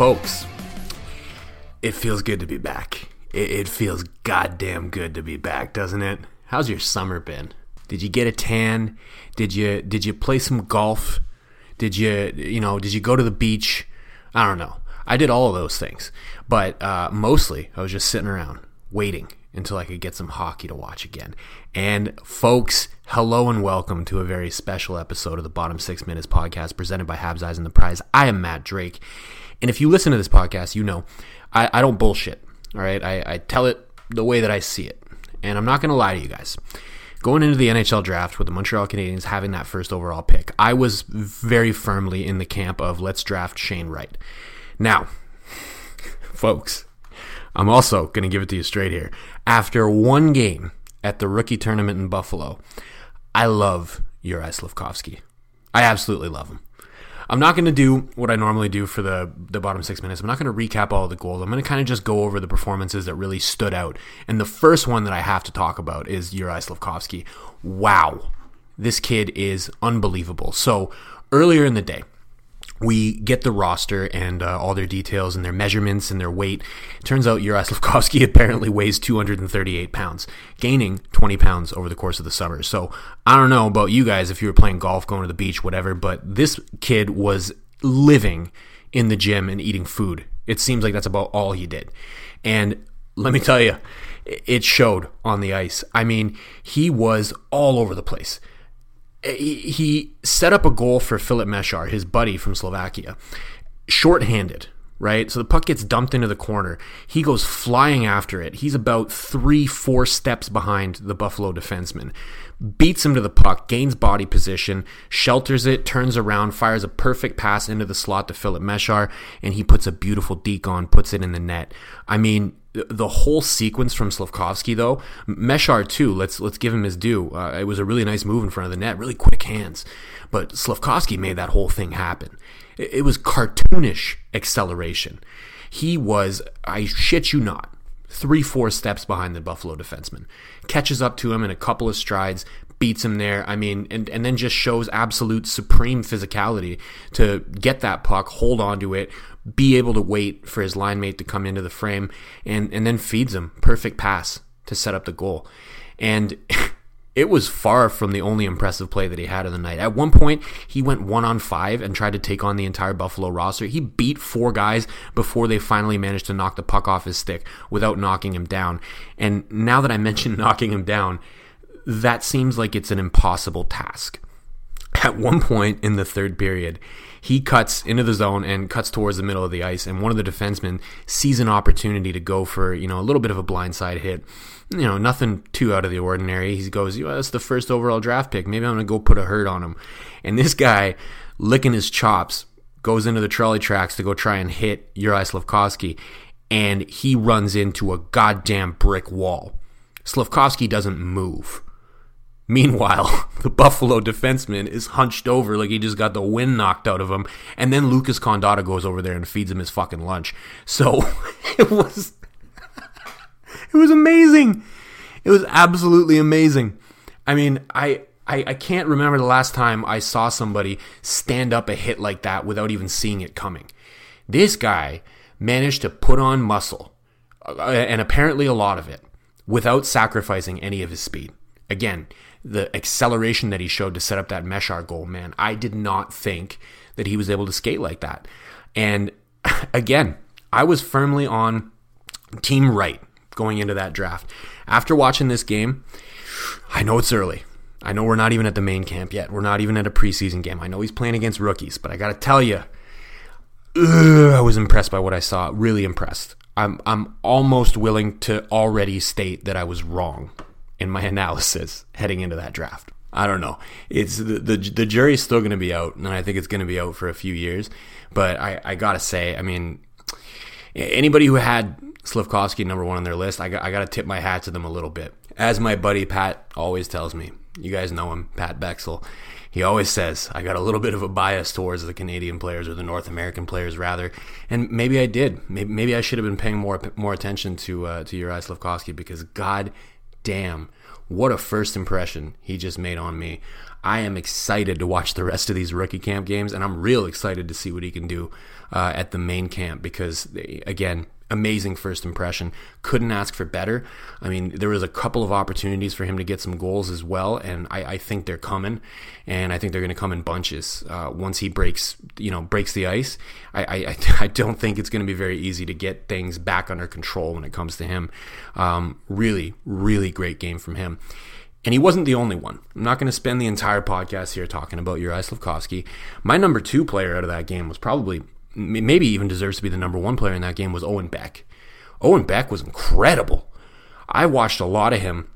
Folks, it feels good to be back. It, it feels goddamn good to be back, doesn't it? How's your summer been? Did you get a tan? Did you did you play some golf? Did you you know did you go to the beach? I don't know. I did all of those things, but uh, mostly I was just sitting around waiting until I could get some hockey to watch again. And folks, hello and welcome to a very special episode of the Bottom Six Minutes podcast presented by Habs Eyes and the Prize. I am Matt Drake, and if you listen to this podcast, you know I, I don't bullshit. All right, I, I tell it the way that I see it, and I'm not going to lie to you guys. Going into the NHL draft with the Montreal Canadiens having that first overall pick, I was very firmly in the camp of let's draft Shane Wright. Now, folks, I'm also going to give it to you straight here. After one game at the rookie tournament in Buffalo, I love Juraj Slafkovsky. I absolutely love him. I'm not going to do what I normally do for the, the bottom six minutes. I'm not going to recap all the goals. I'm going to kind of just go over the performances that really stood out. And the first one that I have to talk about is Juraj Slafkovsky. Wow. This kid is unbelievable. So earlier in the day, we get the roster and uh, all their details and their measurements and their weight. Turns out Juraj Slafkovsky apparently weighs 238 pounds, gaining 20 pounds over the course of the summer. So I don't know about you guys if you were playing golf, going to the beach, whatever, but this kid was living in the gym and eating food. It seems like that's about all he did. And let me tell you, it showed on the ice. I mean, he was all over the place Eh, he set up a goal for Filip Mesar, his buddy from Slovakia, shorthanded, right? So the puck gets dumped into the corner. He goes flying after it. He's about three, four steps behind the Buffalo defenseman, beats him to the puck, gains body position, shelters it, turns around, fires a perfect pass into the slot to Filip Mesar, and he puts a beautiful deke on, puts it in the net. I mean, the whole sequence from Slafkovsky though, Mesar too. Let's let's give him his due. Uh, it was a really nice move in front of the net, really quick hands. But Slafkovsky made that whole thing happen. It, it was cartoonish acceleration. He was, I shit you not, three four steps behind the Buffalo defenseman. Catches up to him in a couple of strides, beats him there. I mean, and, and then just shows absolute supreme physicality to get that puck, hold on to it, be able to wait for his line mate to come into the frame, and, and then feeds him. Perfect pass to set up the goal. And it was far from the only impressive play that he had in the night. At one point, he went one on five and tried to take on the entire Buffalo roster. He beat four guys before they finally managed to knock the puck off his stick without knocking him down. And now that I mentioned knocking him down, that seems like it's an impossible task. At one point in the third period, he cuts into the zone and cuts towards the middle of the ice, and one of the defensemen sees an opportunity to go for you know a little bit of a blindside hit. You know, nothing too out of the ordinary. He goes, well, "That's the first overall draft pick. Maybe I'm gonna go put a hurt on him." And this guy, licking his chops, goes into the trolley tracks to go try and hit Juraj Slafkovsky, and he runs into a goddamn brick wall. Slafkovsky doesn't move. Meanwhile, the Buffalo defenseman is hunched over like he just got the wind knocked out of him, and then Lucas Condotta goes over there and feeds him his fucking lunch. So it was it was amazing. It was absolutely amazing. I mean, I, I I can't remember the last time I saw somebody stand up a hit like that without even seeing it coming. This guy managed to put on muscle, uh, and apparently a lot of it, without sacrificing any of his speed. Again, the acceleration that he showed to set up that Mesar goal, man, I did not think that he was able to skate like that. And again, I was firmly on team Wright going into that draft. After watching this game, I know it's early. I know we're not even at the main camp yet. We're not even at a preseason game. I know he's playing against rookies, but I got to tell you, I was impressed by what I saw. Really impressed. I'm I'm almost willing to already state that I was wrong in my analysis heading into that draft. I don't know. It's the the, the jury's still going to be out, and I think it's going to be out for a few years. But I, I gotta say, I mean, anybody who had Slafkovsky number one on their list, I got, I got to tip my hat to them a little bit. As my buddy Pat always tells me, you guys know him, Pat Bexell. He always says I got a little bit of a bias towards the Canadian players or the North American players rather, and maybe I did. Maybe, maybe I should have been paying more more attention to uh, to Juraj Slafkovsky because God damn, what a first impression he just made on me. I am excited to watch the rest of these rookie camp games, and I'm real excited to see what he can do uh, at the main camp because, again, amazing first impression. Couldn't ask for better. I mean, there was a couple of opportunities for him to get some goals as well, and I, I think they're coming, and I think they're going to come in bunches uh, once he breaks, you know, breaks the ice. I, I, I don't think it's going to be very easy to get things back under control when it comes to him. Um, really, really great game from him. And he wasn't the only one. I'm not going to spend the entire podcast here talking about Juraj Slafkovsky. My number two player out of that game was probably maybe even deserves to be the number one player in that game was Owen Beck. Owen Beck was incredible. I watched a lot of him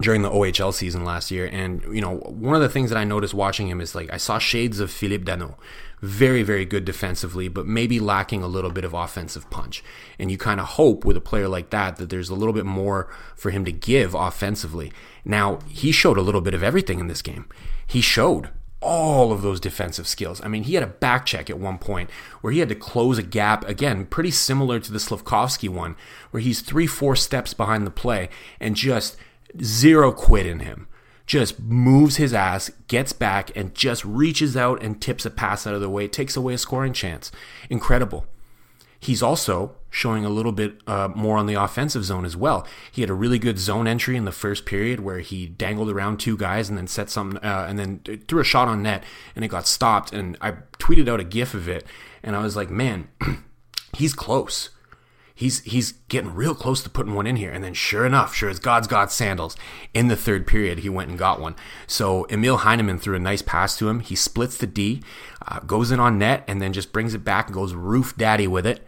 during the OHL season last year, and you know one of the things that I noticed watching him is like I saw shades of Philippe Danault, very very good defensively, but maybe lacking a little bit of offensive punch. And you kind of hope with a player like that that there's a little bit more for him to give offensively. Now he showed a little bit of everything in this game. He showed all of those defensive skills. I mean, he had a back check at one point where he had to close a gap, again, pretty similar to the Slafkovsky one, where he's three, four steps behind the play and just zero quit in him. Just moves his ass, gets back, and just reaches out and tips a pass out of the way, takes away a scoring chance. Incredible. He's also showing a little bit uh, more on the offensive zone as well. He had a really good zone entry in the first period where he dangled around two guys and then set some uh, and then threw a shot on net and it got stopped. And I tweeted out a GIF of it and I was like, man, he's close. He's he's getting real close to putting one in here. And then sure enough, sure as God's got sandals, in the third period he went and got one. So Emil Heineman threw a nice pass to him. He splits the D, uh, goes in on net, and then just brings it back and goes roof daddy with it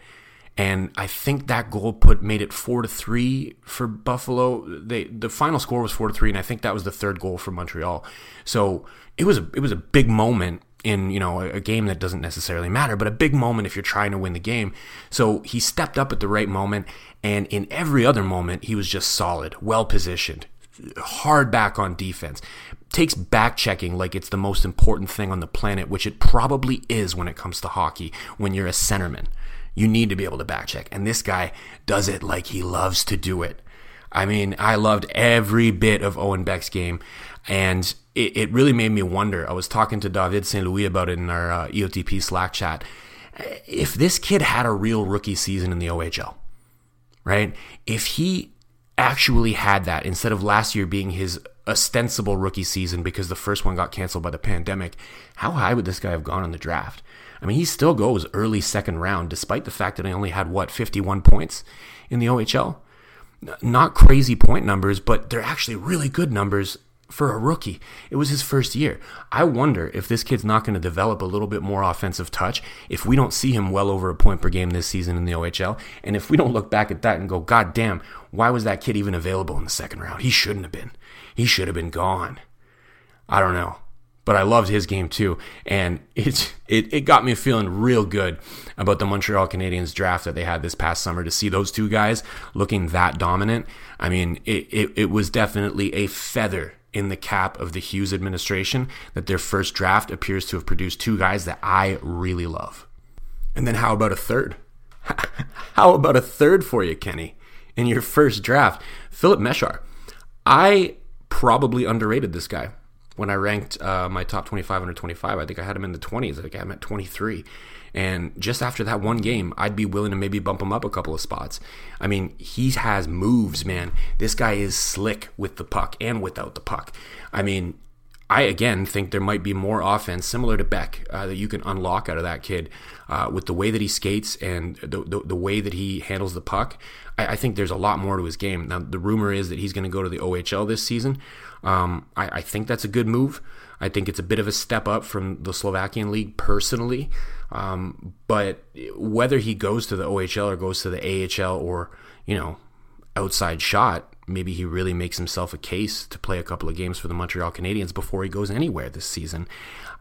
and I think that goal put made it four to three for Buffalo. They the final score was four to three, and I think that was the third goal for Montreal. So it was a it was a big moment in you know a, game that doesn't necessarily matter, but a big moment if you're trying to win the game. So he stepped up at the right moment, and in every other moment he was just solid, well positioned, hard back on defense. Takes back checking like it's the most important thing on the planet, which it probably is when it comes to hockey when you're a centerman you need to be able to back check. And this guy does it like he loves to do it. I mean, I loved every bit of Owen Beck's game, and it, it really made me wonder. I was talking to David St. Louis about it in our uh, EOTP Slack chat. If this kid had a real rookie season in the OHL, right? If he actually had that instead of last year being his ostensible rookie season because the first one got canceled by the pandemic, how high would this guy have gone in the draft? I mean, he still goes early second round, despite the fact that he only had, what, 51 points in the OHL? Not crazy point numbers, but they're actually really good numbers for a rookie. It was his first year. I wonder if this kid's not going to develop a little bit more offensive touch if we don't see him well over a point per game this season in the OHL. And if we don't look back at that and go, God damn, why was that kid even available in the second round? He shouldn't have been. He should have been gone. I don't know but I loved his game too. And it, it, it got me feeling real good about the Montreal Canadiens draft that they had this past summer to see those two guys looking that dominant. I mean, it, it, it was definitely a feather in the cap of the Hughes administration that their first draft appears to have produced two guys that I really love. And then how about a third? how about a third for you, Kenny? In your first draft, Filip Mesar. I probably underrated this guy. when I ranked uh, my top 25 under 25. I think I had him in the 20s. I think I'm at 23. And just after that one game, I'd be willing to maybe bump him up a couple of spots. I mean, he has moves, man. This guy is slick with the puck and without the puck. I mean, I again think there might be more offense similar to Beck uh, that you can unlock out of that kid uh, with the way that he skates and the, the, the way that he handles the puck. I, I, think there's a lot more to his game. Now, the rumor is that he's going to go to the OHL this season. Um, I, I, think that's a good move. I think it's a bit of a step up from the Slovakian league personally. Um, but whether he goes to the OHL or goes to the AHL or, you know, outside shot, maybe he really makes himself a case to play a couple of games for the Montreal Canadiens before he goes anywhere this season.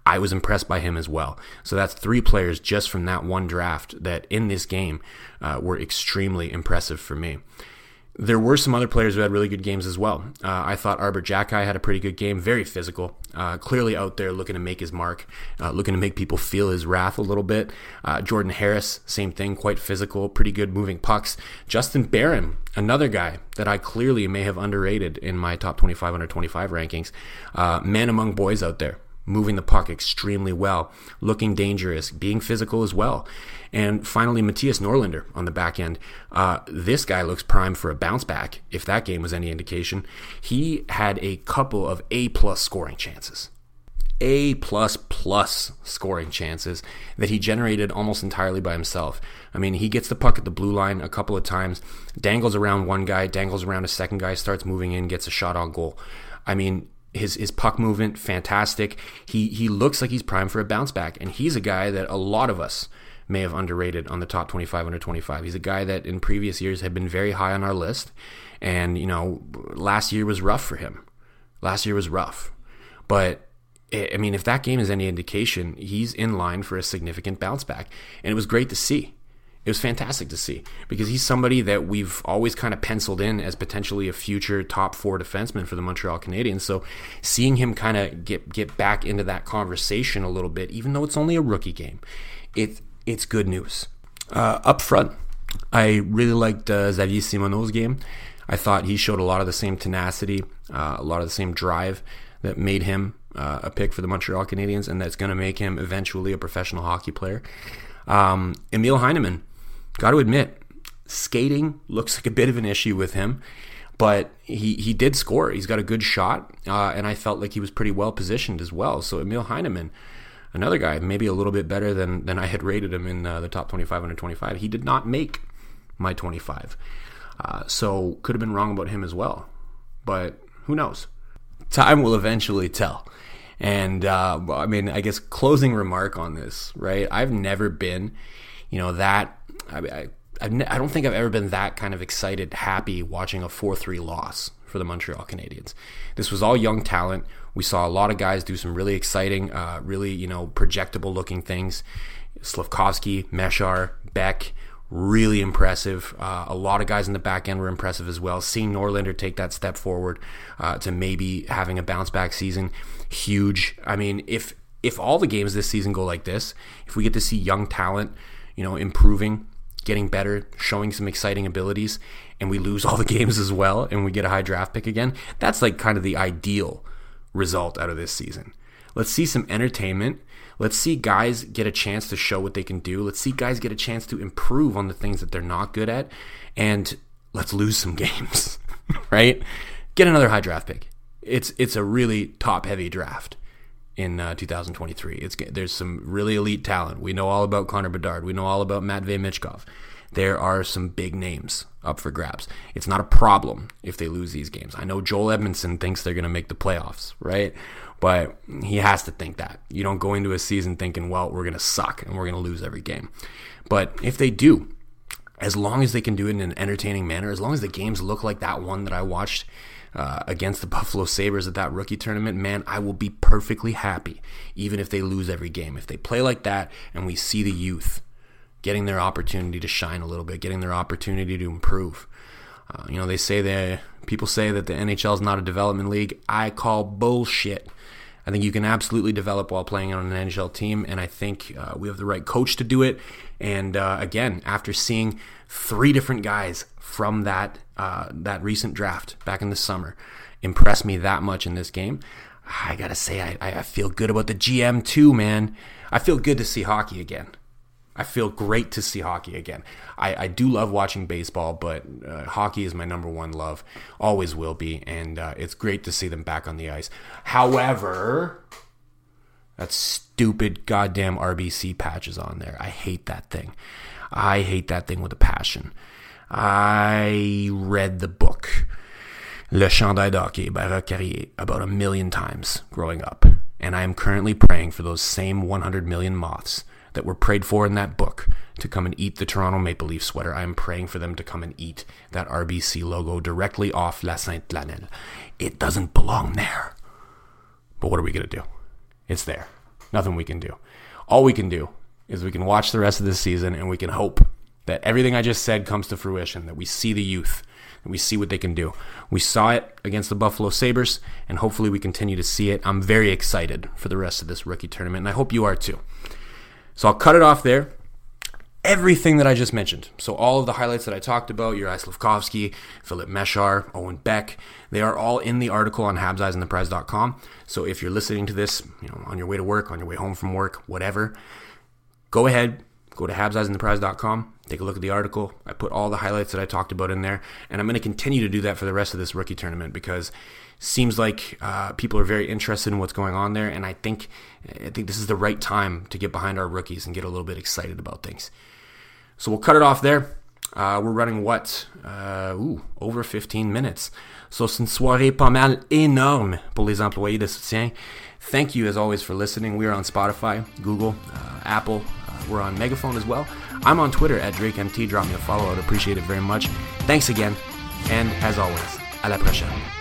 I was impressed by him as well. So that's three players just from that one draft that in this game uh, were extremely impressive for me. There were some other players who had really good games as well. Uh, I thought Arber Xhekaj had a pretty good game, very physical, uh, clearly out there looking to make his mark, uh, looking to make people feel his wrath a little bit. Uh, Jordan Harris, same thing, quite physical, pretty good moving pucks. Justin Barron, another guy that I clearly may have underrated in my top 25 under 25 rankings. Uh, man among boys out there moving the puck extremely well, looking dangerous, being physical as well. And finally, Mattias Norlinder on the back end. Uh, this guy looks primed for a bounce back, if that game was any indication. He had a couple of A plus scoring chances. A plus plus scoring chances that he generated almost entirely by himself. I mean, he gets the puck at the blue line a couple of times, dangles around one guy, dangles around a second guy, starts moving in, gets a shot on goal. I mean, his his puck movement fantastic. He he looks like he's primed for a bounce back, and he's a guy that a lot of us may have underrated on the top 25 under 25. He's a guy that in previous years had been very high on our list, and you know last year was rough for him. Last year was rough, but I mean if that game is any indication, he's in line for a significant bounce back, and it was great to see it was fantastic to see because he's somebody that we've always kind of penciled in as potentially a future top four defenseman for the Montreal Canadiens. So seeing him kind of get get back into that conversation a little bit, even though it's only a rookie game, it it's good news. Uh, up front, I really liked uh, Xavier Simoneau's game. I thought he showed a lot of the same tenacity, uh, a lot of the same drive that made him uh, a pick for the Montreal Canadiens, and that's going to make him eventually a professional hockey player. Um, Emil Heineman got to admit, skating looks like a bit of an issue with him, but he, he did score. He's got a good shot, uh, and I felt like he was pretty well positioned as well. So Emil Heineman, another guy, maybe a little bit better than, than I had rated him in uh, the top 25 under 25. He did not make my 25. Uh, so could have been wrong about him as well. But who knows? Time will eventually tell. And uh, I mean, I guess closing remark on this, right? I've never been, you know, that I, I, I don't think I've ever been that kind of excited, happy watching a 4 3 loss for the Montreal Canadiens. This was all young talent. We saw a lot of guys do some really exciting, uh, really, you know, projectable looking things. Slafkovsky, Mesar, Beck, really impressive. Uh, a lot of guys in the back end were impressive as well. Seeing Norlinder take that step forward uh, to maybe having a bounce back season, huge. I mean, if if all the games this season go like this, if we get to see young talent, you know, improving getting better, showing some exciting abilities, and we lose all the games as well, and we get a high draft pick again, that's like kind of the ideal result out of this season. Let's see some entertainment. Let's see guys get a chance to show what they can do. Let's see guys get a chance to improve on the things that they're not good at. And let's lose some games, right? Get another high draft pick. It's it's a really top heavy draft in uh, 2023. It's there's some really elite talent. We know all about Connor Bedard. We know all about Matvey Michkov. There are some big names up for grabs. It's not a problem if they lose these games. I know Joel Edmundson thinks they're going to make the playoffs, right? But he has to think that. You don't go into a season thinking, well, we're going to suck and we're going to lose every game. But if they do, as long as they can do it in an entertaining manner, as long as the games look like that one that I watched uh, against the Buffalo Sabres at that rookie tournament, man, I will be perfectly happy, even if they lose every game. If they play like that and we see the youth getting their opportunity to shine a little bit, getting their opportunity to improve. Uh, you know, they say that people say that the NHL is not a development league. I call bullshit. I think you can absolutely develop while playing on an NHL team, and I think uh, we have the right coach to do it. And uh, again, after seeing three different guys from that uh, that recent draft back in the summer impressed me that much in this game, I gotta say, I, I feel good about the GM too, man. I feel good to see hockey again. I feel great to see hockey again. I, I do love watching baseball, but uh, hockey is my number one love. Always will be. And uh, it's great to see them back on the ice. However, that stupid goddamn RBC patch is on there. I hate that thing. I hate that thing with a passion. I read the book Le Chandail d'Hockey by Roch Carrier about a million times growing up. And I am currently praying for those same 100 million moths that were prayed for in that book to come and eat the Toronto Maple Leaf sweater. I am praying for them to come and eat that RBC logo directly off La Sainte Flanelle. It doesn't belong there. But what are we going to do? It's there. Nothing we can do. All we can do is we can watch the rest of this season and we can hope that everything I just said comes to fruition, that we see the youth, that we see what they can do. We saw it against the Buffalo Sabres, and hopefully we continue to see it. I'm very excited for the rest of this rookie tournament, and I hope you are too. So I'll cut it off there. Everything that I just mentioned, so all of the highlights that I talked about, Juraj Slafkovsky, Filip Mesar, Owen Beck, they are all in the article on habseyesandtheprize.com. So if you're listening to this, you know, on your way to work, on your way home from work, whatever, go ahead, go to habseyesandtheprize.com, take a look at the article. I put all the highlights that I talked about in there, and I'm going to continue to do that for the rest of this rookie tournament because seems like uh, people are very interested in what's going on there, and I think I think this is the right time to get behind our rookies and get a little bit excited about things. So we'll cut it off there. Uh, we're running what? Uh, ooh, over 15 minutes. So c'est une soirée pas mal énorme pour les employés de soutien. Thank you as always for listening. We are on Spotify, Google, uh, Apple. Uh, we're on Megaphone as well. I'm on Twitter at DrakeMT. Drop me a follow. I'd appreciate it very much. Thanks again. And as always, à la prochaine.